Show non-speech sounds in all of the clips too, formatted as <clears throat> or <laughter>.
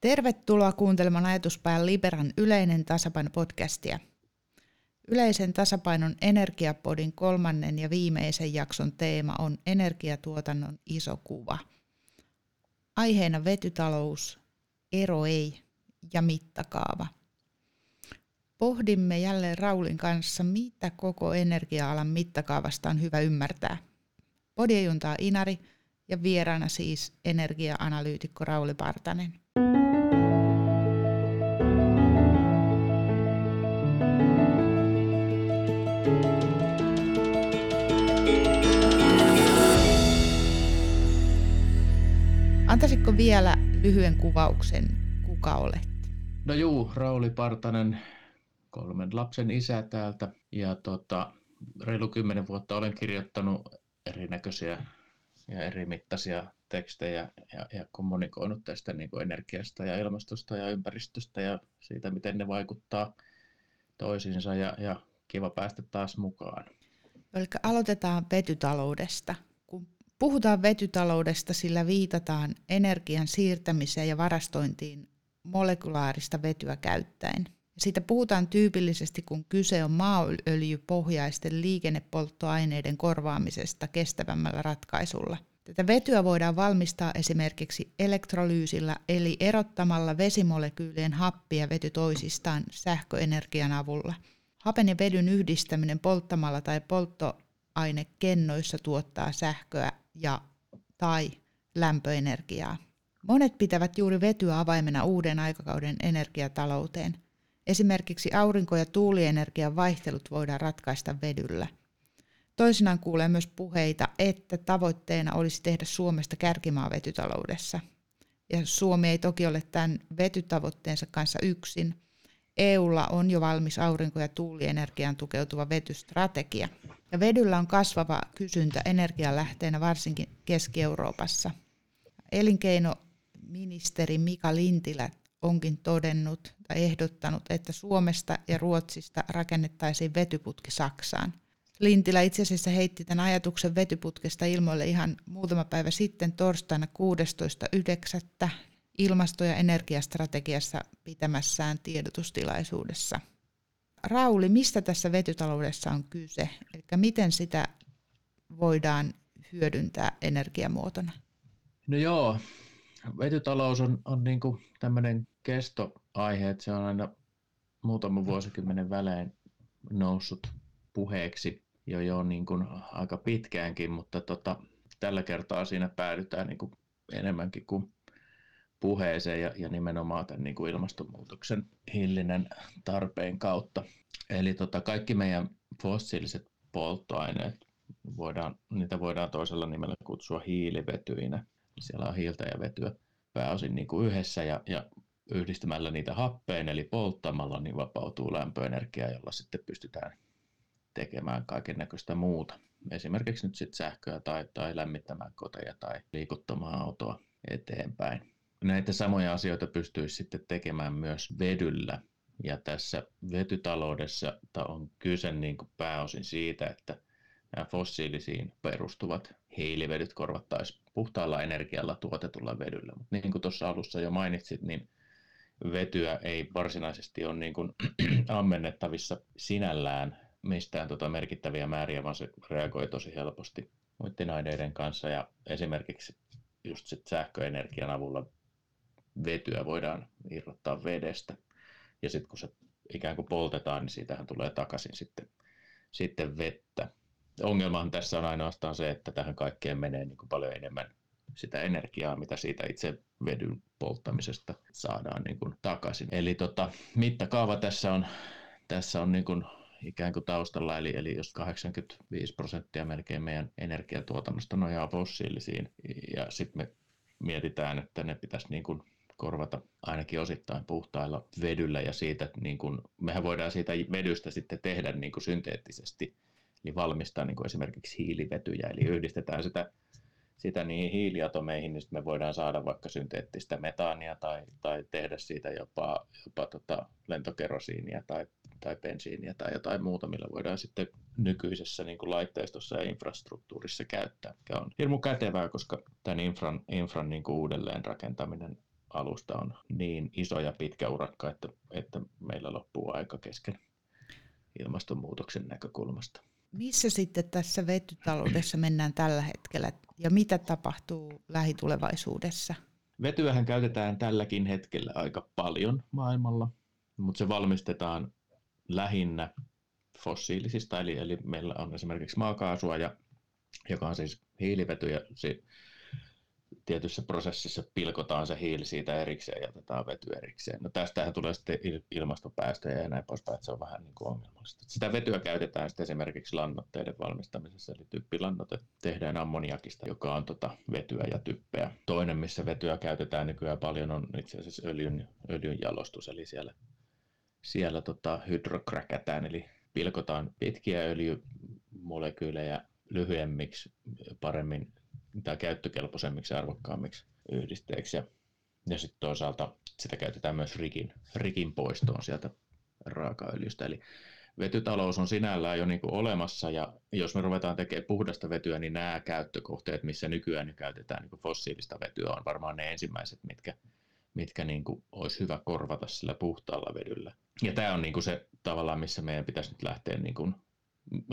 Tervetuloa kuuntelemaan ajatuspään Liberan yleinen tasapaino podcastia. Yleisen tasapainon Energiapodin kolmannen ja viimeisen jakson teema on energiatuotannon iso kuva. Aiheena vetytalous, ero ei ja mittakaava. Pohdimme jälleen Raulin kanssa, mitä koko energia-alan mittakaavasta on hyvä ymmärtää. Podiajuntaa Inari ja vieraana siis energia-analyytikko Rauli Partanen. Antaisitko vielä lyhyen kuvauksen, kuka olet? No juu, Rauli Partanen, kolmen lapsen isä täältä ja tota, reilu kymmenen vuotta olen kirjoittanut erinäköisiä ja eri mittaisia tekstejä ja, ja kommunikoinut tästä niin kuin energiasta ja ilmastosta ja ympäristöstä ja siitä, miten ne vaikuttaa toisiinsa ja, ja kiva päästä taas mukaan. Eli aloitetaan vetytaloudesta. Puhutaan vetytaloudesta, sillä viitataan energian siirtämiseen ja varastointiin molekulaarista vetyä käyttäen. Siitä puhutaan tyypillisesti, kun kyse on maaöljypohjaisten liikennepolttoaineiden korvaamisesta kestävämmällä ratkaisulla. Tätä vetyä voidaan valmistaa esimerkiksi elektrolyysillä eli erottamalla vesimolekyylien happi ja vety toisistaan sähköenergian avulla. Hapen ja vedyn yhdistäminen polttamalla tai polttoainekennoissa tuottaa sähköä ja tai lämpöenergiaa. Monet pitävät juuri vetyä avaimena uuden aikakauden energiatalouteen. Esimerkiksi aurinko- ja tuulienergian vaihtelut voidaan ratkaista vedyllä. Toisinaan kuulee myös puheita, että tavoitteena olisi tehdä Suomesta kärkimaa vetytaloudessa. Ja Suomi ei toki ole tämän vetytavoitteensa kanssa yksin. EUlla on jo valmis aurinko- ja tuulienergian tukeutuva vetystrategia. Ja vedyllä on kasvava kysyntä energialähteenä varsinkin Keski-Euroopassa. Elinkeinoministeri Mika Lintilä onkin todennut tai ehdottanut, että Suomesta ja Ruotsista rakennettaisiin vetyputki Saksaan – Lintilä itse asiassa heitti tämän ajatuksen vetyputkesta ilmoille ihan muutama päivä sitten torstaina 16.9. ilmasto- ja energiastrategiassa pitämässään tiedotustilaisuudessa. Rauli, mistä tässä vetytaloudessa on kyse? Eli miten sitä voidaan hyödyntää energiamuotona? No joo, vetytalous on, on niin tämmöinen kestoaihe, että se on aina muutaman vuosikymmenen välein noussut puheeksi jo, jo niin kuin aika pitkäänkin, mutta tota, tällä kertaa siinä päädytään niin kuin enemmänkin kuin puheeseen ja, ja nimenomaan tämän niin kuin ilmastonmuutoksen hillinen tarpeen kautta. Eli tota, kaikki meidän fossiiliset polttoaineet, voidaan, niitä voidaan toisella nimellä kutsua hiilivetyinä. Siellä on hiiltä ja vetyä pääosin niin kuin yhdessä ja, ja yhdistämällä niitä happeen eli polttamalla niin vapautuu lämpöenergiaa, jolla sitten pystytään tekemään kaiken näköistä muuta. Esimerkiksi nyt sitten sähköä tai, tai lämmittämään koteja tai liikuttamaan autoa eteenpäin. Näitä samoja asioita pystyisi sitten tekemään myös vedyllä. Ja tässä vetytaloudessa on kyse niin kuin pääosin siitä, että nämä fossiilisiin perustuvat hiilivedyt korvattaisiin puhtaalla energialla tuotetulla vedyllä. Mutta niin kuin tuossa alussa jo mainitsit, niin vetyä ei varsinaisesti ole niin kuin <clears throat> ammennettavissa sinällään mistään tota merkittäviä määriä, vaan se reagoi tosi helposti muiden aineiden kanssa ja esimerkiksi just sit sähköenergian avulla vetyä voidaan irrottaa vedestä. Ja sitten kun se ikään kuin poltetaan, niin siitähän tulee takaisin sitten, sitten vettä. Ongelmahan tässä on ainoastaan se, että tähän kaikkeen menee niin kuin paljon enemmän sitä energiaa, mitä siitä itse vedyn polttamisesta saadaan niin kuin takaisin. Eli tota, mittakaava tässä on, tässä on niin kuin ikään kuin taustalla, eli, eli jos 85 prosenttia melkein meidän energiatuotannosta nojaa fossiilisiin, ja sitten me mietitään, että ne pitäisi niin kuin korvata ainakin osittain puhtailla vedyllä, ja siitä, niin kuin, mehän voidaan siitä vedystä sitten tehdä niin kuin synteettisesti, eli valmistaa niin kuin esimerkiksi hiilivetyjä, eli yhdistetään sitä sitä niihin hiiliatomeihin, niin me voidaan saada vaikka synteettistä metaania tai, tai tehdä siitä jopa, jopa tota lentokerosiinia tai tai bensiiniä tai jotain muuta, millä voidaan sitten nykyisessä niin kuin laitteistossa ja infrastruktuurissa käyttää, mikä on hirmu kätevää, koska tämän infran, infran niin kuin uudelleen rakentaminen alusta on niin iso ja pitkä urakka, että, että meillä loppuu aika kesken ilmastonmuutoksen näkökulmasta. Missä sitten tässä vetytaloudessa mennään tällä hetkellä ja mitä tapahtuu lähitulevaisuudessa? Vetyähän käytetään tälläkin hetkellä aika paljon maailmalla, mutta se valmistetaan lähinnä fossiilisista, eli, eli meillä on esimerkiksi maakaasua, ja, joka on siis hiilivety, ja se, tietyssä prosessissa pilkotaan se hiili siitä erikseen ja otetaan vety erikseen. No tästähän tulee sitten ilmastopäästöjä ja näin poispäin, että se on vähän niin kuin ongelmallista. Sitä vetyä käytetään sitten esimerkiksi lannoitteiden valmistamisessa, eli typpilannoite tehdään ammoniakista, joka on tota vetyä ja typpeä. Toinen, missä vetyä käytetään nykyään paljon, on itse asiassa öljyn, öljyn jalostus, eli siellä, siellä tota hydrokräkätään, eli pilkotaan pitkiä öljymolekyylejä lyhyemmiksi, paremmin tai käyttökelpoisemmiksi ja arvokkaammiksi yhdisteiksi. Ja, ja sitten toisaalta sitä käytetään myös rikin, rikin poistoon sieltä raakaöljystä. Eli vetytalous on sinällään jo niin kuin olemassa, ja jos me ruvetaan tekemään puhdasta vetyä, niin nämä käyttökohteet, missä nykyään käytetään niin kuin fossiilista vetyä, on varmaan ne ensimmäiset, mitkä, mitkä niin kuin olisi hyvä korvata sillä puhtaalla vedyllä. Ja tämä on niin kuin se tavallaan, missä meidän pitäisi nyt lähteä niin kuin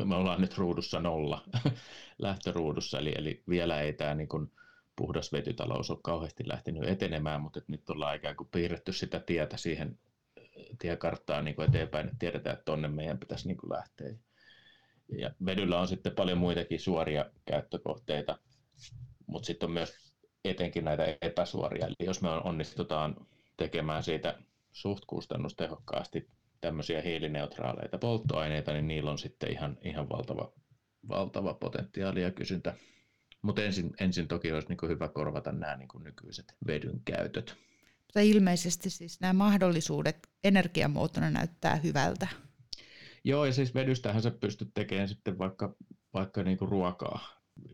me ollaan nyt ruudussa nolla <laughs> lähtöruudussa, eli, eli vielä ei tämä niin puhdas vetytalous ole kauheasti lähtenyt etenemään, mutta nyt ollaan ikään kuin piirretty sitä tietä siihen tiekarttaan niin kuin eteenpäin, että tiedetään, että tonne meidän pitäisi niin kuin lähteä. Ja vedyllä on sitten paljon muitakin suoria käyttökohteita, mutta sitten on myös etenkin näitä epäsuoria. Eli jos me onnistutaan tekemään siitä suht kustannustehokkaasti tämmöisiä hiilineutraaleita polttoaineita, niin niillä on sitten ihan, ihan valtava, valtava potentiaali ja kysyntä. Mutta ensin, ensin toki olisi niin hyvä korvata nämä niin nykyiset vedyn käytöt. Mutta ilmeisesti siis nämä mahdollisuudet energiamuotona näyttää hyvältä. Joo, ja siis vedystähän sä pystyt tekemään sitten vaikka, vaikka niin kuin ruokaa,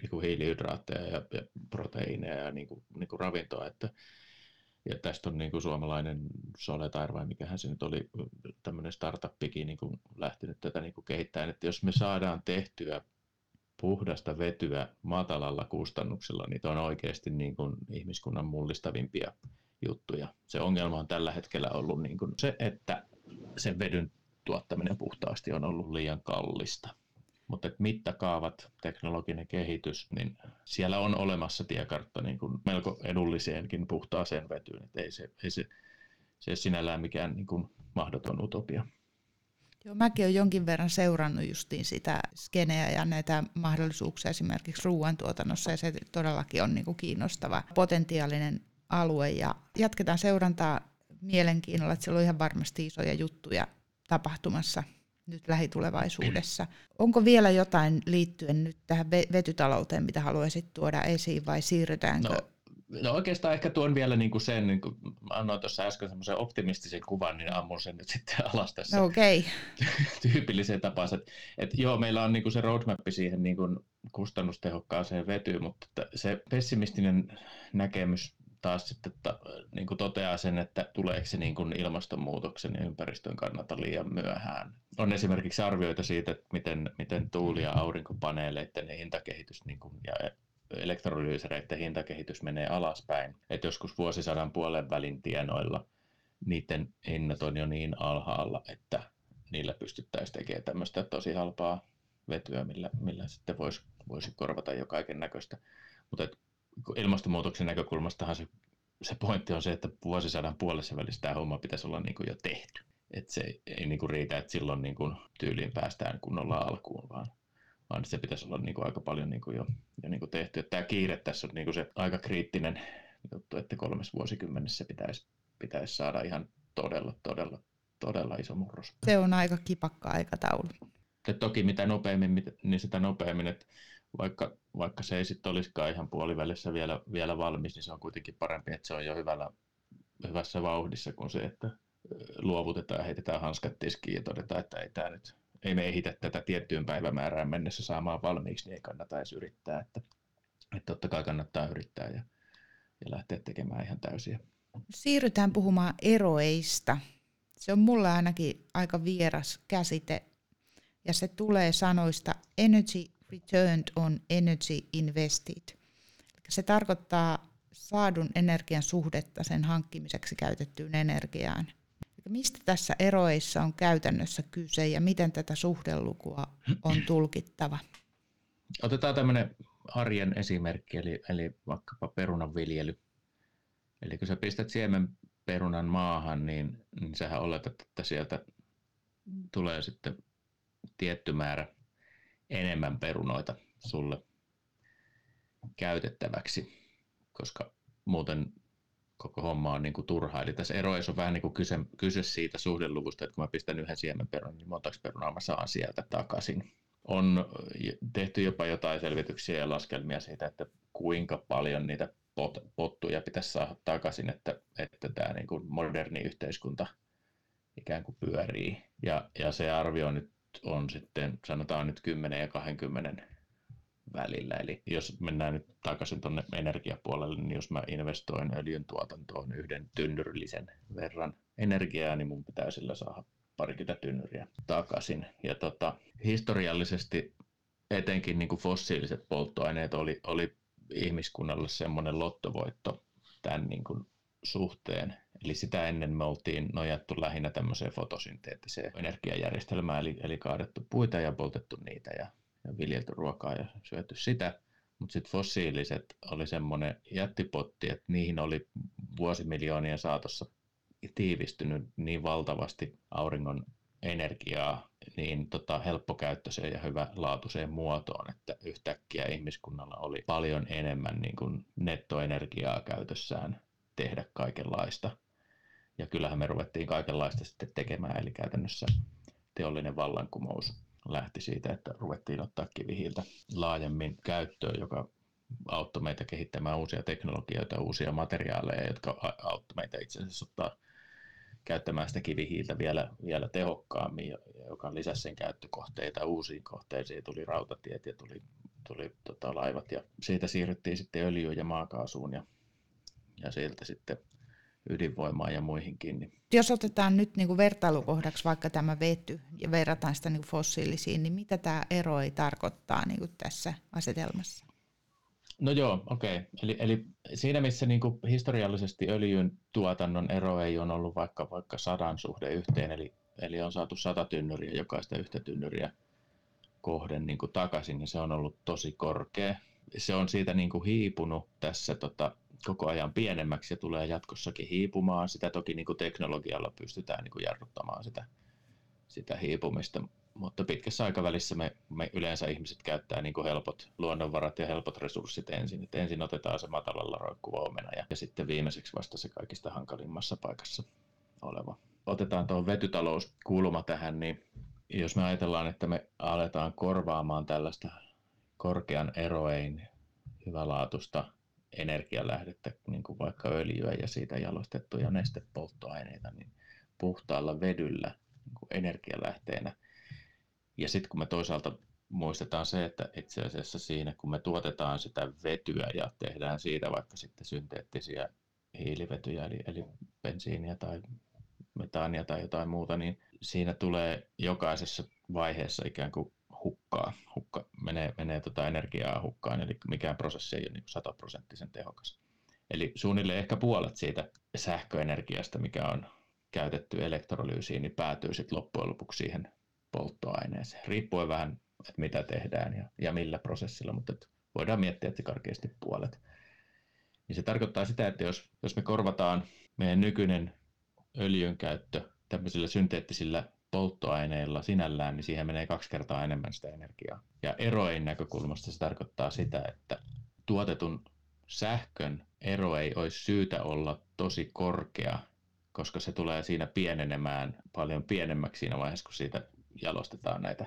niin kuin hiilihydraatteja ja, ja proteiineja ja niin kuin, niin kuin ravintoa, että ja tästä on niin kuin suomalainen Soletar vai mikähän se nyt oli, tämmöinen startuppikin niin kuin lähtenyt tätä niin kuin kehittämään, että jos me saadaan tehtyä puhdasta vetyä matalalla kustannuksella, niin on oikeasti niin kuin ihmiskunnan mullistavimpia juttuja. Se ongelma on tällä hetkellä ollut niin kuin se, että sen vedyn tuottaminen puhtaasti on ollut liian kallista mutta että mittakaavat, teknologinen kehitys, niin siellä on olemassa tiekartta niin kuin melko edulliseenkin puhtaaseen vetyyn, että ei se, ei se, se sinällään mikään niin kuin mahdoton utopia. Joo, mäkin olen jonkin verran seurannut justiin sitä skeneä ja näitä mahdollisuuksia esimerkiksi ruoantuotannossa, ja se todellakin on niin kuin kiinnostava potentiaalinen alue, ja jatketaan seurantaa mielenkiinnolla, että siellä on ihan varmasti isoja juttuja tapahtumassa nyt lähitulevaisuudessa. Onko vielä jotain liittyen nyt tähän vetytalouteen, mitä haluaisit tuoda esiin vai siirrytäänkö? No, no oikeastaan ehkä tuon vielä niin kuin sen, niin kuin annoin tuossa äsken semmoisen optimistisen kuvan, niin ammun sen nyt sitten alas tässä no okay. <laughs> tyypilliseen tapaan. Että, että joo, meillä on niin kuin se roadmap siihen niin kuin kustannustehokkaaseen vetyyn, mutta se pessimistinen näkemys taas sitten ta, niin kuin toteaa sen, että tuleeko se niin kuin ilmastonmuutoksen ja ympäristön kannalta liian myöhään. On esimerkiksi arvioita siitä, että miten, miten tuuli- ja aurinkopaneeleiden hintakehitys niin kuin, ja elektrolyysereiden hintakehitys menee alaspäin. Että joskus vuosisadan puolen välin tienoilla niiden hinnat on jo niin alhaalla, että niillä pystyttäisiin tekemään tämmöistä tosi halpaa vetyä, millä, millä sitten voisi voisi korvata jo kaiken näköistä. Mutta ilmastonmuutoksen näkökulmastahan se, se pointti on se, että vuosisadan puolessa välissä tämä homma pitäisi olla niin kuin jo tehty. Et se ei niin kuin riitä, että silloin niin kuin tyyliin päästään kunnolla alkuun, vaan, vaan se pitäisi olla niin kuin aika paljon niin kuin jo, jo niin kuin tehty. Et tämä kiire tässä on niin kuin se aika kriittinen juttu, että kolmes vuosikymmenessä pitäisi, pitäisi saada ihan todella, todella, todella iso murros. Se on aika kipakka aikataulu. Ja toki mitä nopeammin, niin sitä nopeammin, että vaikka, vaikka se ei sitten olisikaan ihan puolivälissä vielä, vielä valmis, niin se on kuitenkin parempi, että se on jo hyvällä, hyvässä vauhdissa kuin se, että luovutetaan ja heitetään hanskat tiskiin ja todetaan, että ei, tämä nyt, ei me ehitä tätä tiettyyn päivämäärään mennessä saamaan valmiiksi, niin ei kannata edes yrittää. Että, että totta kai kannattaa yrittää ja, ja lähteä tekemään ihan täysiä. Siirrytään puhumaan eroista. Se on mulle ainakin aika vieras käsite ja se tulee sanoista energy returned on energy invested. Se tarkoittaa saadun energian suhdetta sen hankkimiseksi käytettyyn energiaan. Mistä tässä eroissa on käytännössä kyse ja miten tätä suhdelukua on <clears throat> tulkittava? Otetaan tämmöinen arjen esimerkki, eli, eli vaikkapa perunan viljely. Eli kun sä pistät siemen perunan maahan, niin, niin sähän oletat, että sieltä tulee sitten tietty määrä enemmän perunoita sulle käytettäväksi, koska muuten koko homma on niin kuin turha. Eli tässä eroissa on vähän niin kuin kyse, kyse siitä suhdeluvusta, että kun mä pistän yhden siemenperunan, niin montako perunaa mä saan sieltä takaisin. On tehty jopa jotain selvityksiä ja laskelmia siitä, että kuinka paljon niitä pot, pottuja pitäisi saada takaisin, että, että tämä niin kuin moderni yhteiskunta ikään kuin pyörii. Ja, ja se arvio nyt on sitten, sanotaan nyt 10 ja 20 välillä. Eli jos mennään nyt takaisin tuonne energiapuolelle, niin jos mä investoin öljyn tuotantoon yhden tynnyrillisen verran energiaa, niin mun pitää sillä saada parikymmentä tynnyriä takaisin. Ja tota, historiallisesti etenkin niin kuin fossiiliset polttoaineet oli, oli ihmiskunnalle semmoinen lottovoitto tämän niin kuin suhteen. Eli sitä ennen me oltiin nojattu lähinnä tämmöiseen fotosynteettiseen energiajärjestelmään, eli, eli kaadettu puita ja poltettu niitä ja, ja viljelty ruokaa ja syöty sitä. Mutta sitten fossiiliset oli semmoinen jättipotti, että niihin oli vuosimiljoonien saatossa tiivistynyt niin valtavasti auringon energiaa niin tota, helppokäyttöiseen ja hyvälaatuiseen muotoon, että yhtäkkiä ihmiskunnalla oli paljon enemmän niin kuin nettoenergiaa käytössään tehdä kaikenlaista. Ja kyllähän me ruvettiin kaikenlaista sitten tekemään, eli käytännössä teollinen vallankumous lähti siitä, että ruvettiin ottaa kivihiiltä laajemmin käyttöön, joka auttoi meitä kehittämään uusia teknologioita, uusia materiaaleja, jotka auttoi meitä itse asiassa ottaa käyttämään sitä kivihiiltä vielä, vielä tehokkaammin, joka lisäsi sen käyttökohteita uusiin kohteisiin. Tuli rautatiet ja tuli, tuli tota, laivat ja siitä siirryttiin sitten öljyyn ja maakaasuun ja, ja sieltä sitten ydinvoimaan ja muihinkin. Niin. Jos otetaan nyt niin kuin vertailukohdaksi vaikka tämä vety ja verrataan sitä niin kuin fossiilisiin, niin mitä tämä ero ei tarkoittaa niin kuin tässä asetelmassa? No joo, okei. Okay. Eli, eli siinä missä niin kuin historiallisesti öljyn tuotannon ero ei ole ollut vaikka, vaikka sadan suhde yhteen, eli, eli on saatu sata tynnyriä jokaista yhtä tynnyriä kohden niin kuin takaisin, niin se on ollut tosi korkea. Se on siitä niin kuin hiipunut tässä tota, koko ajan pienemmäksi ja tulee jatkossakin hiipumaan. Sitä toki niin kuin teknologialla pystytään niin kuin jarruttamaan sitä, sitä hiipumista, mutta pitkässä aikavälissä me, me yleensä ihmiset käyttää niin kuin helpot luonnonvarat ja helpot resurssit ensin. Et ensin otetaan se matalalla roikkuva omena ja, ja sitten viimeiseksi vasta se kaikista hankalimmassa paikassa oleva. Otetaan tuo vetytalouskulma tähän, niin jos me ajatellaan, että me aletaan korvaamaan tällaista korkean eroein hyvälaatuista energialähdettä, niin kuin vaikka öljyä ja siitä jalostettuja nestepolttoaineita, niin puhtaalla vedyllä niin kuin energialähteenä – ja sitten kun me toisaalta muistetaan se, että itse asiassa siinä, kun me tuotetaan sitä vetyä ja tehdään siitä vaikka sitten synteettisiä hiilivetyjä, eli, eli bensiiniä tai metaania tai jotain muuta, niin siinä tulee jokaisessa vaiheessa ikään kuin hukkaa, hukka menee, menee tota energiaa hukkaan, eli mikään prosessi ei ole niin sataprosenttisen tehokas. Eli suunnilleen ehkä puolet siitä sähköenergiasta, mikä on käytetty elektrolyysiin, niin päätyy sitten loppujen lopuksi siihen polttoaineeseen, riippuen vähän, että mitä tehdään ja, ja millä prosessilla, mutta että voidaan miettiä, että karkeasti puolet. Niin se tarkoittaa sitä, että jos, jos me korvataan meidän nykyinen öljyn käyttö tämmöisillä synteettisillä polttoaineilla sinällään, niin siihen menee kaksi kertaa enemmän sitä energiaa. Ja erojen näkökulmasta se tarkoittaa sitä, että tuotetun sähkön ero ei olisi syytä olla tosi korkea, koska se tulee siinä pienenemään paljon pienemmäksi siinä vaiheessa, kun siitä jalostetaan näitä,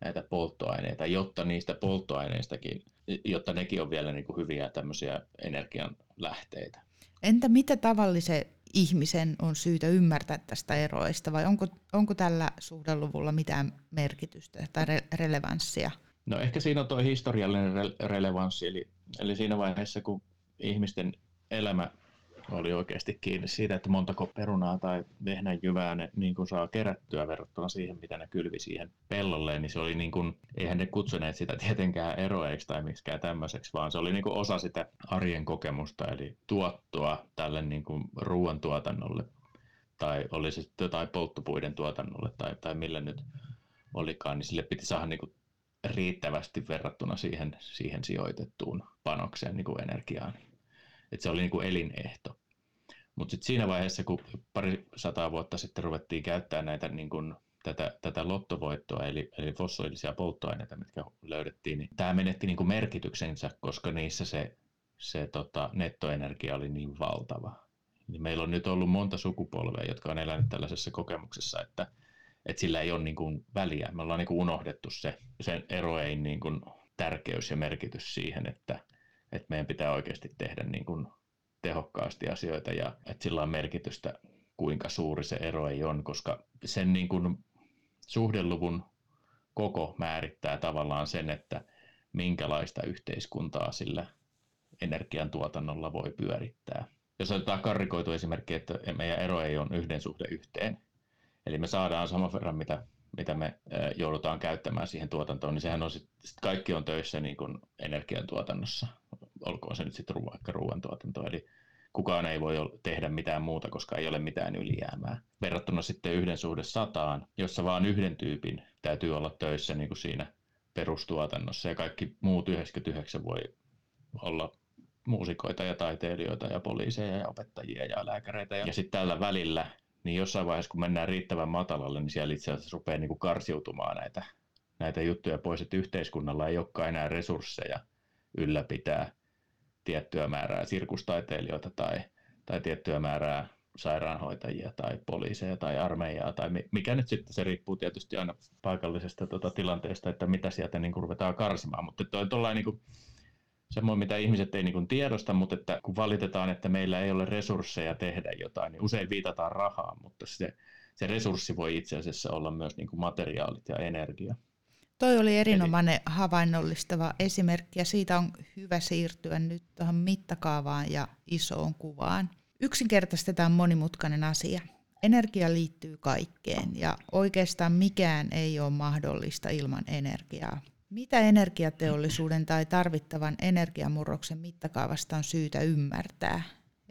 näitä polttoaineita, jotta niistä polttoaineistakin, jotta nekin on vielä niin kuin hyviä tämmöisiä energian lähteitä. Entä mitä tavallisen ihmisen on syytä ymmärtää tästä eroista vai onko, onko tällä suhdeluvulla mitään merkitystä tai re- relevanssia? No ehkä siinä on tuo historiallinen re- relevanssi, eli, eli siinä vaiheessa kun ihmisten elämä oli oikeasti kiinni siitä, että montako perunaa tai vehnänjyvää ne niin kuin saa kerättyä verrattuna siihen, mitä ne kylvi siihen pellolle, niin se oli niin kuin, eihän ne kutsuneet sitä tietenkään eroeiksi tai miksikään tämmöiseksi, vaan se oli niin kuin osa sitä arjen kokemusta, eli tuottoa tälle niin kuin ruoantuotannolle tai oli se sitten jotain polttopuiden tuotannolle tai, tai millä nyt olikaan, niin sille piti saada niin kuin riittävästi verrattuna siihen, siihen sijoitettuun panokseen niin kuin energiaan. Et se oli niin kuin elinehto. Mutta sitten siinä vaiheessa, kun pari sataa vuotta sitten ruvettiin käyttää näitä niin kuin tätä, tätä lottovoittoa, eli, eli fossiilisia polttoaineita, mitkä löydettiin, niin tämä menetti niin kuin merkityksensä, koska niissä se, se tota, nettoenergia oli niin valtava. Niin meillä on nyt ollut monta sukupolvea, jotka on elänyt tällaisessa kokemuksessa, että, että sillä ei ole niin kuin väliä. Me ollaan niin kuin unohdettu se, sen eroein niin kuin tärkeys ja merkitys siihen, että, että meidän pitää oikeasti tehdä niin kuin tehokkaasti asioita ja että sillä on merkitystä, kuinka suuri se ero ei on, koska sen niin kuin suhdeluvun koko määrittää tavallaan sen, että minkälaista yhteiskuntaa sillä energiantuotannolla voi pyörittää. Jos otetaan karrikoitu esimerkki, että meidän ero ei ole yhden suhde yhteen, eli me saadaan saman verran, mitä, mitä me joudutaan käyttämään siihen tuotantoon, niin sehän on sit, sit kaikki on töissä niin kuin energiantuotannossa, olkoon se nyt sitten vaikka ruoantuotanto, eli kukaan ei voi tehdä mitään muuta, koska ei ole mitään ylijäämää. Verrattuna sitten yhden suhde sataan, jossa vain yhden tyypin täytyy olla töissä niin kuin siinä perustuotannossa ja kaikki muut 99 voi olla muusikoita ja taiteilijoita ja poliiseja ja opettajia ja lääkäreitä. Ja sitten tällä välillä, niin jossain vaiheessa kun mennään riittävän matalalle, niin siellä itse asiassa rupeaa niin kuin karsiutumaan näitä, näitä juttuja pois, että yhteiskunnalla ei olekaan enää resursseja ylläpitää tiettyä määrää sirkustaiteilijoita tai, tai tiettyä määrää sairaanhoitajia tai poliiseja tai armeijaa tai mikä nyt sitten, se riippuu tietysti aina paikallisesta tuota, tilanteesta, että mitä sieltä niin kuin ruvetaan karsimaan, mutta tuo niin kuin, semmoinen, mitä ihmiset ei niin tiedosta, mutta että kun valitetaan, että meillä ei ole resursseja tehdä jotain, niin usein viitataan rahaa, mutta se, se resurssi voi itse asiassa olla myös niin kuin materiaalit ja energia. Toi oli erinomainen Eli... havainnollistava esimerkki ja siitä on hyvä siirtyä nyt tuohon mittakaavaan ja isoon kuvaan. Yksinkertaistetaan monimutkainen asia. Energia liittyy kaikkeen ja oikeastaan mikään ei ole mahdollista ilman energiaa. Mitä energiateollisuuden tai tarvittavan energiamurroksen mittakaavasta on syytä ymmärtää?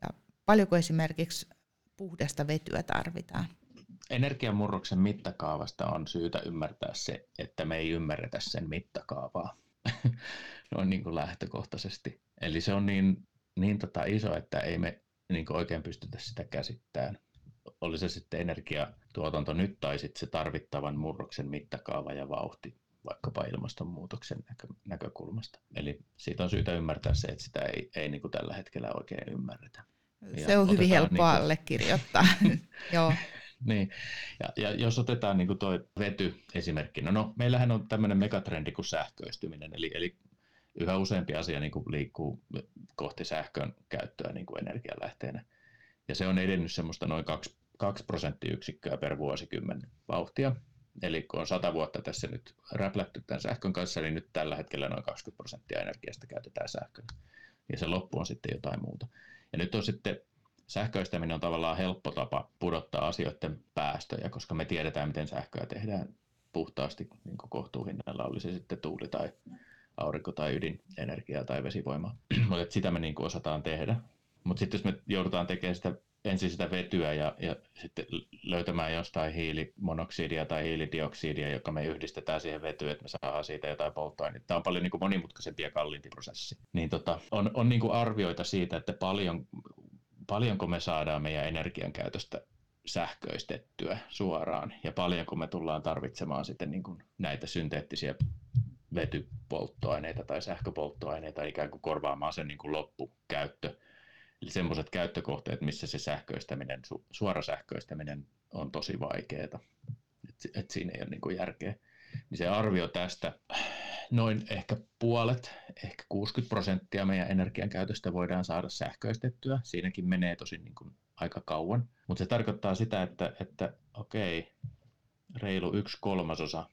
Ja paljonko esimerkiksi puhdasta vetyä tarvitaan? Energiamurroksen mittakaavasta on syytä ymmärtää se, että me ei ymmärretä sen mittakaavaa. <laughs> Noin niin kuin lähtökohtaisesti. Eli se on niin, niin tota iso, että ei me niin kuin oikein pystytä sitä käsittämään. Oli se sitten energiatuotanto nyt tai sitten se tarvittavan murroksen mittakaava ja vauhti vaikkapa ilmastonmuutoksen näkö, näkökulmasta. Eli siitä on syytä ymmärtää se, että sitä ei, ei niin kuin tällä hetkellä oikein ymmärretä. Se on hyvin helppo niin kuin... allekirjoittaa. <laughs> Joo. niin. Ja, ja jos otetaan niin kuin tuo vety esimerkkinä, no, no meillähän on tämmöinen megatrendi kuin sähköistyminen, eli, eli yhä useampi asia niin kuin liikkuu kohti sähkön käyttöä niin kuin energialähteenä. Ja se on edennyt semmoista noin 2, 2 prosenttiyksikköä per vuosikymmen vauhtia. Eli kun on 100 vuotta tässä nyt räplätty tämän sähkön kanssa, niin nyt tällä hetkellä noin 20 prosenttia energiasta käytetään sähkön. Ja se loppu on sitten jotain muuta. Ja nyt on sitten sähköistäminen on tavallaan helppo tapa pudottaa asioiden päästöjä, koska me tiedetään, miten sähköä tehdään puhtaasti niin kohtuuhinnalla, oli se sitten tuuli tai aurinko- tai ydinenergiaa tai vesivoimaa. <clears throat> Mutta sitä me niin osataan tehdä. Mutta sitten jos me joudutaan tekemään sitä ensin sitä vetyä ja, ja sitten löytämään jostain hiilimonoksidia tai hiilidioksidia, joka me yhdistetään siihen vetyyn, että me saadaan siitä jotain polttoainetta. Tämä on paljon niin kuin monimutkaisempi ja kalliimpi prosessi. Niin tota, on, on niin kuin arvioita siitä, että paljon, paljonko me saadaan meidän energiankäytöstä sähköistettyä suoraan ja paljonko me tullaan tarvitsemaan sitten niin kuin näitä synteettisiä vetypolttoaineita tai sähköpolttoaineita ikään kuin korvaamaan sen niin kuin loppukäyttö Eli semmoiset käyttökohteet, missä se sähköistäminen, suora sähköistäminen on tosi vaikeaa, että et siinä ei ole niin järkeä. Niin se arvio tästä, noin ehkä puolet, ehkä 60 prosenttia meidän energian käytöstä voidaan saada sähköistettyä. Siinäkin menee tosi niin kuin aika kauan. Mutta se tarkoittaa sitä, että, että okei, reilu yksi kolmasosa,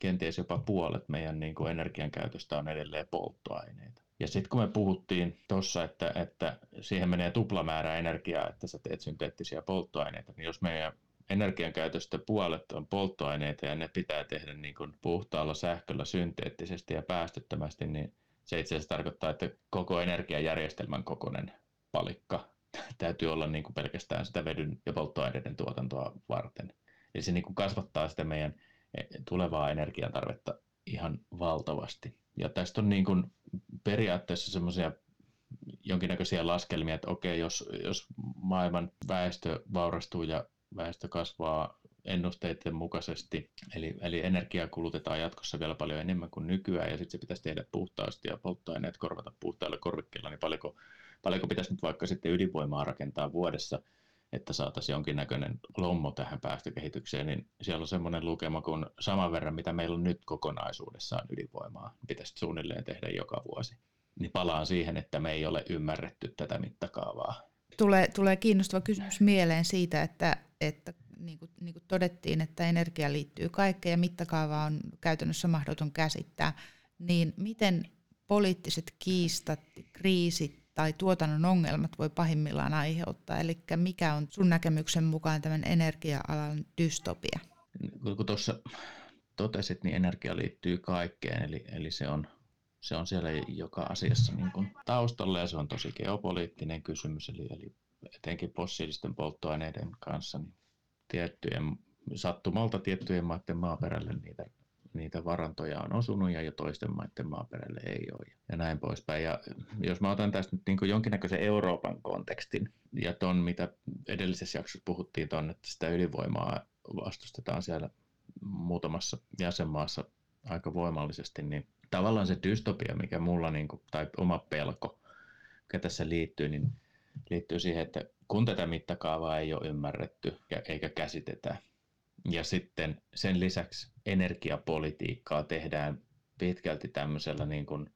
kenties jopa puolet meidän niin kuin energian käytöstä on edelleen polttoaineita. Ja sitten kun me puhuttiin tuossa, että, että siihen menee tuplamäärä energiaa, että sä teet synteettisiä polttoaineita, niin jos meidän energiankäytöstä puolet on polttoaineita ja ne pitää tehdä niin kuin puhtaalla sähköllä synteettisesti ja päästöttömästi, niin se itse asiassa tarkoittaa, että koko energiajärjestelmän kokoinen palikka <laughs> täytyy olla niin kuin pelkästään sitä vedyn ja polttoaineiden tuotantoa varten. Eli se niin kuin kasvattaa sitä meidän e, tulevaa energiantarvetta ihan valtavasti. Ja tästä on niin kuin periaatteessa semmoisia jonkinnäköisiä laskelmia, että okei, jos, jos maailman väestö vaurastuu ja väestö kasvaa ennusteiden mukaisesti, eli, eli energiaa kulutetaan jatkossa vielä paljon enemmän kuin nykyään, ja sitten se pitäisi tehdä puhtaasti ja polttoaineet korvata puhtailla korvikkeilla, niin paljonko, paljonko pitäisi nyt vaikka sitten ydinvoimaa rakentaa vuodessa, että saataisiin jonkinnäköinen lommo tähän päästökehitykseen, niin siellä on semmoinen lukema kuin saman verran, mitä meillä on nyt kokonaisuudessaan ydinvoimaa, pitäisi suunnilleen tehdä joka vuosi. Niin palaan siihen, että me ei ole ymmärretty tätä mittakaavaa. Tulee, tulee kiinnostava kysymys mieleen siitä, että, että niin kuin, niin kuin todettiin, että energia liittyy kaikkeen ja mittakaava on käytännössä mahdoton käsittää, niin miten poliittiset kiistat, kriisit tai tuotannon ongelmat voi pahimmillaan aiheuttaa? Eli mikä on sun näkemyksen mukaan tämän energia-alan dystopia? Kun tuossa totesit, niin energia liittyy kaikkeen, eli, eli se, on, se on siellä joka asiassa niin kuin taustalla ja se on tosi geopoliittinen kysymys, eli, eli etenkin fossiilisten polttoaineiden kanssa niin tiettyjen, sattumalta tiettyjen maiden maaperälle niitä niitä varantoja on osunut ja jo toisten maiden maaperälle ei ole ja näin poispäin. Ja jos mä otan tästä nyt niin jonkinnäköisen Euroopan kontekstin ja ton, mitä edellisessä jaksossa puhuttiin ton, että sitä ydinvoimaa vastustetaan siellä muutamassa jäsenmaassa aika voimallisesti, niin tavallaan se dystopia, mikä mulla, niin kuin, tai oma pelko, mikä tässä liittyy, niin liittyy siihen, että kun tätä mittakaavaa ei ole ymmärretty eikä käsitetä, ja sitten sen lisäksi energiapolitiikkaa tehdään pitkälti tämmöisellä niin kuin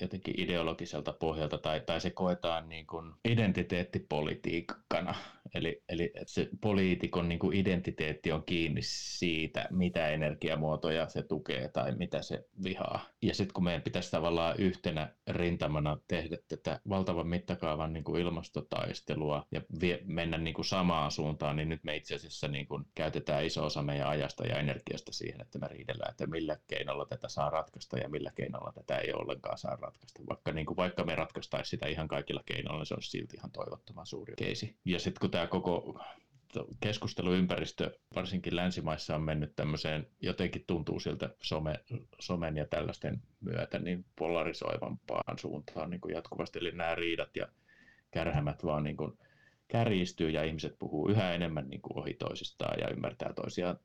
jotenkin ideologiselta pohjalta tai, tai se koetaan niin kuin identiteettipolitiikkana. Eli, eli se poliitikon niin kuin identiteetti on kiinni siitä, mitä energiamuotoja se tukee tai mitä se vihaa. Ja sitten kun meidän pitäisi tavallaan yhtenä rintamana tehdä tätä valtavan mittakaavan niin kuin ilmastotaistelua ja vie, mennä niin kuin samaan suuntaan, niin nyt me itse asiassa niin kuin käytetään iso osa meidän ajasta ja energiasta siihen, että me riidellään, että millä keinolla tätä saa ratkaista ja millä keinolla tätä ei ollenkaan saa ratkaista. Vaikka, niin kuin, vaikka me ratkaistaisiin sitä ihan kaikilla keinoilla, niin se olisi silti ihan toivottoman suuri keisi. Ja sitten kun tämä koko keskusteluympäristö, varsinkin länsimaissa, on mennyt tämmöiseen, jotenkin tuntuu siltä some, somen ja tällaisten myötä, niin polarisoivampaan suuntaan niin kuin jatkuvasti. Eli nämä riidat ja kärhämät vaan niin kuin kärjistyy ja ihmiset puhuu yhä enemmän niin kuin ohi toisistaan ja ymmärtää toisiaan,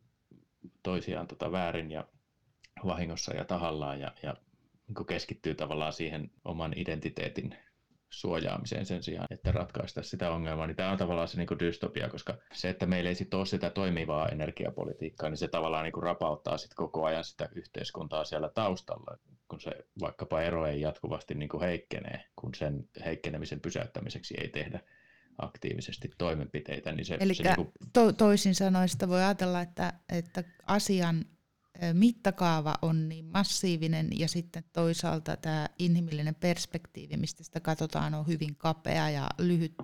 toisiaan tota väärin ja vahingossa ja tahallaan ja, ja niin keskittyy tavallaan siihen oman identiteetin suojaamiseen sen sijaan, että ratkaista sitä ongelmaa, niin tämä on tavallaan se niin kuin dystopia, koska se, että meillä ei sitten ole sitä toimivaa energiapolitiikkaa, niin se tavallaan niin kuin rapauttaa sit koko ajan sitä yhteiskuntaa siellä taustalla, kun se vaikkapa ero ei jatkuvasti niin kuin heikkenee, kun sen heikkenemisen pysäyttämiseksi ei tehdä aktiivisesti toimenpiteitä. Niin se, Eli se niin kuin... to- toisin sanoen sitä voi ajatella, että, että asian mittakaava on niin massiivinen ja sitten toisaalta tämä inhimillinen perspektiivi, mistä sitä katsotaan, on hyvin kapea ja lyhyt,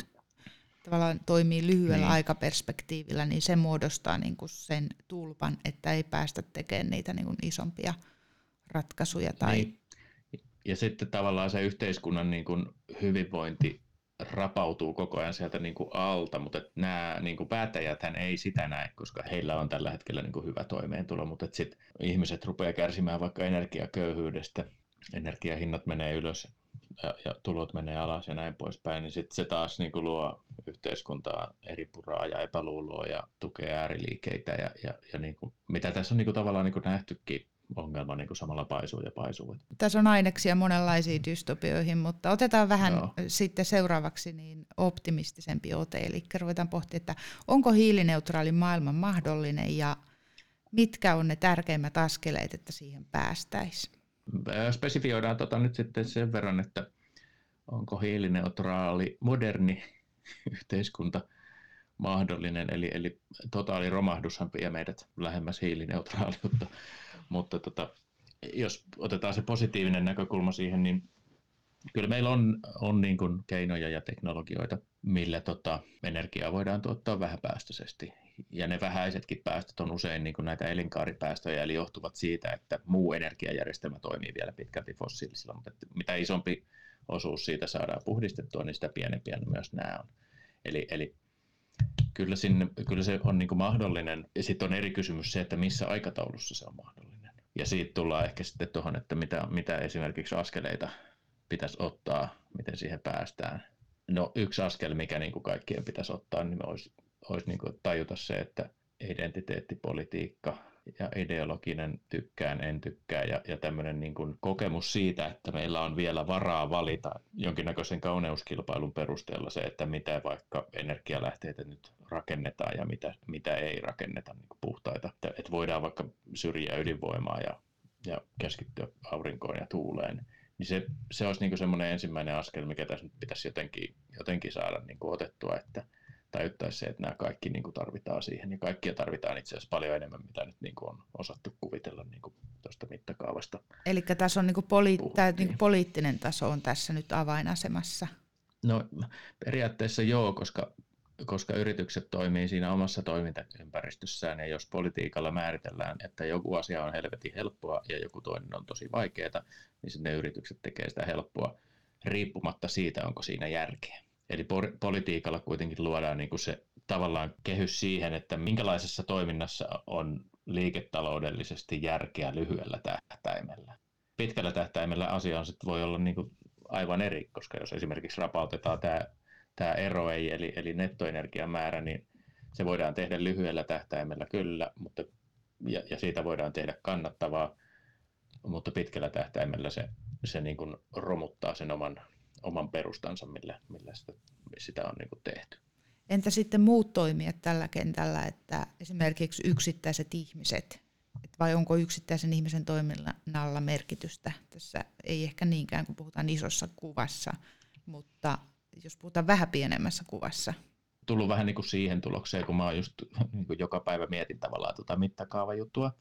tavallaan toimii lyhyellä niin. aikaperspektiivillä, niin se muodostaa niin kuin sen tulpan, että ei päästä tekemään niitä niin kuin isompia ratkaisuja. Tai... Niin. Ja sitten tavallaan se yhteiskunnan niin kuin hyvinvointi rapautuu koko ajan sieltä niin kuin alta, mutta nämä niin kuin päättäjäthän ei sitä näe, koska heillä on tällä hetkellä niin kuin hyvä toimeentulo, mutta sitten ihmiset rupeaa kärsimään vaikka energiaköyhyydestä, energiahinnat menee ylös ja, ja tulot menee alas ja näin poispäin, niin sitten se taas niin kuin luo yhteiskuntaa eri puraa ja epäluuloa ja tukee ääriliikeitä ja, ja, ja niin kuin, mitä tässä on niin kuin tavallaan niin kuin nähtykin ongelma niin kuin samalla paisuu ja paisuu. Tässä on aineksia monenlaisiin dystopioihin, mutta otetaan vähän Joo. sitten seuraavaksi niin optimistisempi ote. Eli ruvetaan pohtimaan, että onko hiilineutraali maailma mahdollinen ja mitkä on ne tärkeimmät askeleet, että siihen päästäisiin? Spesifioidaan tota nyt sitten sen verran, että onko hiilineutraali moderni <laughs> yhteiskunta mahdollinen, eli, eli totaali romahdushan vie meidät lähemmäs hiilineutraaliutta mutta tota, jos otetaan se positiivinen näkökulma siihen, niin kyllä meillä on, on niin kuin keinoja ja teknologioita, millä tota, energiaa voidaan tuottaa vähäpäästöisesti. Ja ne vähäisetkin päästöt on usein niin kuin näitä elinkaaripäästöjä, eli johtuvat siitä, että muu energiajärjestelmä toimii vielä pitkälti fossiilisilla, mutta mitä isompi osuus siitä saadaan puhdistettua, niin sitä pienempiä myös nämä on. Eli, eli kyllä, sinne, kyllä se on niin kuin mahdollinen. Sitten on eri kysymys se, että missä aikataulussa se on mahdollinen. Ja siitä tullaan ehkä sitten tuohon, että mitä, mitä esimerkiksi askeleita pitäisi ottaa, miten siihen päästään. No yksi askel, mikä niin kuin kaikkien pitäisi ottaa, niin olisi, olisi niin kuin tajuta se, että identiteettipolitiikka ja ideologinen tykkään, en tykkää ja, ja tämmöinen niin kuin kokemus siitä, että meillä on vielä varaa valita jonkinnäköisen kauneuskilpailun perusteella se, että mitä vaikka energialähteitä nyt rakennetaan ja mitä, mitä ei rakenneta niin kuin puhtaita. Että, että voidaan vaikka syrjiä ydinvoimaa ja, ja keskittyä aurinkoon ja tuuleen niin se, se olisi niin semmoinen ensimmäinen askel, mikä tässä nyt pitäisi jotenkin, jotenkin saada niin otettua, että tajuttaisi se, että nämä kaikki niin kuin tarvitaan siihen, ja kaikkia tarvitaan itse asiassa paljon enemmän, mitä nyt niin kuin on osattu kuvitella niin kuin tuosta mittakaavasta. Eli tässä on niin kuin poli- tämä niin kuin poliittinen taso on tässä nyt avainasemassa. No periaatteessa joo, koska koska yritykset toimii siinä omassa toimintaympäristössään ja jos politiikalla määritellään, että joku asia on helvetin helppoa ja joku toinen on tosi vaikeaa, niin sitten ne yritykset tekee sitä helppoa riippumatta siitä, onko siinä järkeä. Eli politiikalla kuitenkin luodaan niin kuin se tavallaan kehys siihen, että minkälaisessa toiminnassa on liiketaloudellisesti järkeä lyhyellä tähtäimellä. Pitkällä tähtäimellä asia on voi olla niin kuin aivan eri, koska jos esimerkiksi rapautetaan tämä tämä ero ei, eli, eli nettoenergian määrä, niin se voidaan tehdä lyhyellä tähtäimellä kyllä, mutta, ja, ja siitä voidaan tehdä kannattavaa, mutta pitkällä tähtäimellä se, se niin kuin romuttaa sen oman, oman perustansa, millä, millä sitä, sitä on niin kuin tehty. Entä sitten muut toimijat tällä kentällä, että esimerkiksi yksittäiset ihmiset, vai onko yksittäisen ihmisen toiminnalla merkitystä? Tässä ei ehkä niinkään, kun puhutaan isossa kuvassa, mutta jos puhutaan vähän pienemmässä kuvassa? Tullut vähän niin kuin siihen tulokseen, kun mä just niin kuin joka päivä mietin tavallaan tuota mittakaavajuttua,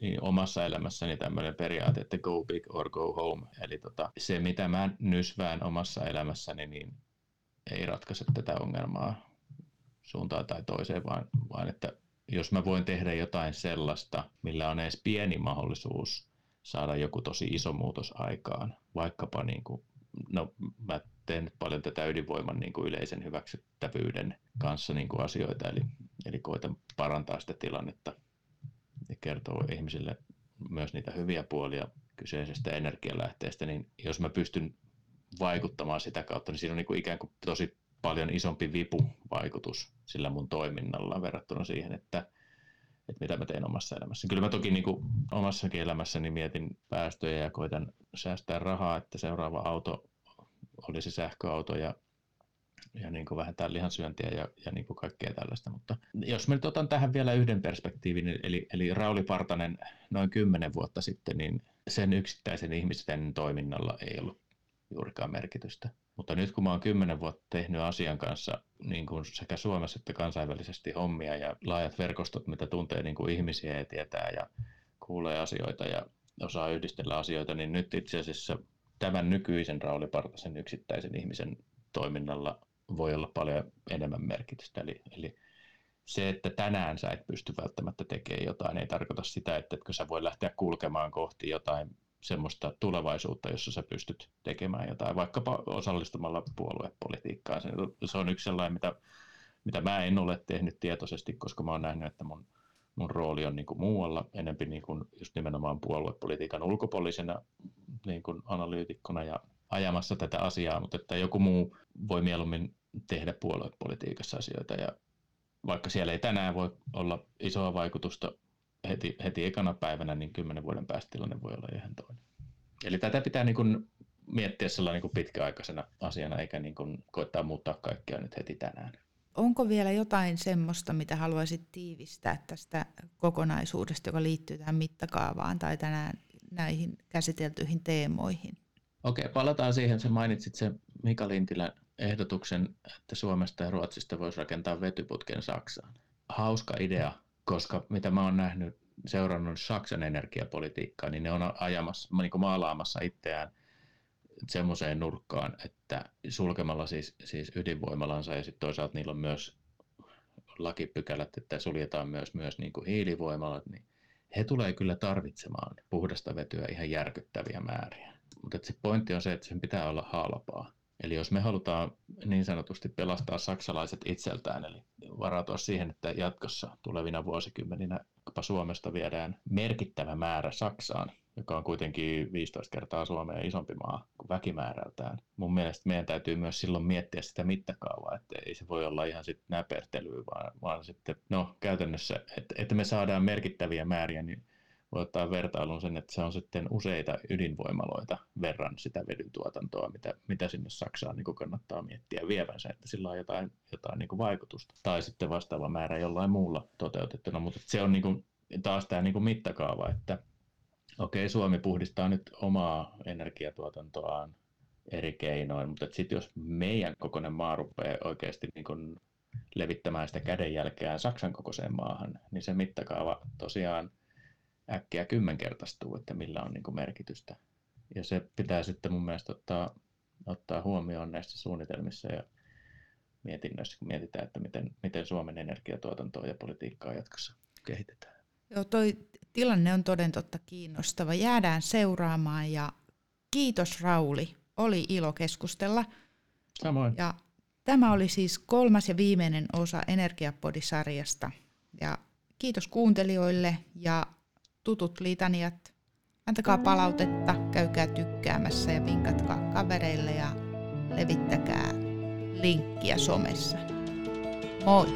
niin omassa elämässäni tämmöinen periaate, että go big or go home. Eli tota, se, mitä mä nysvään omassa elämässäni, niin ei ratkaise tätä ongelmaa suuntaan tai toiseen, vaan, vaan että jos mä voin tehdä jotain sellaista, millä on edes pieni mahdollisuus saada joku tosi iso muutos aikaan, vaikkapa niin kuin, no mä tehnyt paljon tätä ydinvoiman niin kuin yleisen hyväksyttävyyden kanssa niin kuin asioita, eli, eli koitan parantaa sitä tilannetta ja kertoo ihmisille myös niitä hyviä puolia kyseisestä energialähteestä, niin jos mä pystyn vaikuttamaan sitä kautta, niin siinä on niin kuin ikään kuin tosi paljon isompi vipuvaikutus sillä mun toiminnalla verrattuna siihen, että, että mitä mä teen omassa elämässä. Kyllä mä toki niin kuin omassakin elämässäni mietin päästöjä ja koitan säästää rahaa, että seuraava auto olisi sähköauto ja, ja niin kuin vähentää lihansyöntiä ja, ja niin kuin kaikkea tällaista. Mutta jos mä nyt otan tähän vielä yhden perspektiivin, eli, eli Rauli Partanen noin kymmenen vuotta sitten, niin sen yksittäisen ihmisten toiminnalla ei ollut juurikaan merkitystä. Mutta nyt kun mä oon kymmenen vuotta tehnyt asian kanssa niin kuin sekä Suomessa että kansainvälisesti hommia ja laajat verkostot, mitä tuntee niin kuin ihmisiä ja tietää ja kuulee asioita ja osaa yhdistellä asioita, niin nyt itse asiassa tämän nykyisen Rauli Partasen yksittäisen ihmisen toiminnalla voi olla paljon enemmän merkitystä. Eli, eli se, että tänään sä et pysty välttämättä tekemään jotain, ei tarkoita sitä, että etkö sä voi lähteä kulkemaan kohti jotain semmoista tulevaisuutta, jossa sä pystyt tekemään jotain, vaikkapa osallistumalla puoluepolitiikkaan. Se on yksi sellainen, mitä, mitä mä en ole tehnyt tietoisesti, koska mä oon nähnyt, että mun, mun rooli on niin kuin muualla, enempi niin kuin just nimenomaan puoluepolitiikan ulkopuolisena niin kuin analyytikkona ja ajamassa tätä asiaa, mutta että joku muu voi mieluummin tehdä puoluepolitiikassa asioita ja vaikka siellä ei tänään voi olla isoa vaikutusta heti, heti ekana päivänä, niin kymmenen vuoden päästä tilanne voi olla ihan toinen. Eli tätä pitää niin kuin miettiä sellainen niin kuin pitkäaikaisena asiana, eikä niin kuin koittaa muuttaa kaikkea nyt heti tänään. Onko vielä jotain semmoista, mitä haluaisit tiivistää tästä kokonaisuudesta, joka liittyy tähän mittakaavaan tai tänään näihin käsiteltyihin teemoihin. Okei, palataan siihen. Sä mainitsit sen Mika Lintilän ehdotuksen, että Suomesta ja Ruotsista voisi rakentaa vetyputken Saksaan. Hauska idea, koska mitä mä oon nähnyt, seurannut Saksan energiapolitiikkaa, niin ne on ajamassa, niin kuin maalaamassa itseään semmoiseen nurkkaan, että sulkemalla siis, siis ydinvoimalansa ja sitten toisaalta niillä on myös lakipykälät, että suljetaan myös, myös niin kuin hiilivoimalat, niin he tulee kyllä tarvitsemaan puhdasta vetyä ihan järkyttäviä määriä. Mutta se pointti on se, että sen pitää olla halpaa. Eli jos me halutaan niin sanotusti pelastaa saksalaiset itseltään, eli varautua siihen, että jatkossa tulevina vuosikymmeninä Suomesta viedään merkittävä määrä Saksaan, joka on kuitenkin 15 kertaa Suomea isompi maa kuin väkimäärältään. Mun mielestä meidän täytyy myös silloin miettiä sitä mittakaavaa, että ei se voi olla ihan sitten näpertelyä, vaan, vaan sitten, no käytännössä, että, että me saadaan merkittäviä määriä, niin voi ottaa vertailun sen, että se on sitten useita ydinvoimaloita verran sitä vedyn tuotantoa, mitä, mitä sinne Saksaan niin kannattaa miettiä vievänsä, että sillä on jotain, jotain niin vaikutusta. Tai sitten vastaava määrä jollain muulla toteutettuna, mutta se on niin kuin, taas tämä niin mittakaava, että okei, okay, Suomi puhdistaa nyt omaa energiatuotantoaan eri keinoin, mutta sitten jos meidän kokoinen maa rupeaa oikeasti niin kuin levittämään sitä kädenjälkeään Saksan kokoiseen maahan, niin se mittakaava tosiaan äkkiä kymmenkertaistuu, että millä on niin kuin merkitystä. Ja se pitää sitten mun mielestä ottaa, ottaa huomioon näissä suunnitelmissa ja mietinnöissä, kun mietitään, että miten, miten Suomen energiatuotantoa ja politiikkaa jatkossa kehitetään. Joo, toi tilanne on toden totta kiinnostava. Jäädään seuraamaan ja kiitos Rauli. Oli ilo keskustella. Samoin. Ja tämä oli siis kolmas ja viimeinen osa Energiapodisarjasta. Ja kiitos kuuntelijoille ja tutut litaniat. Antakaa palautetta, käykää tykkäämässä ja vinkatkaa kavereille ja levittäkää linkkiä somessa. Moi!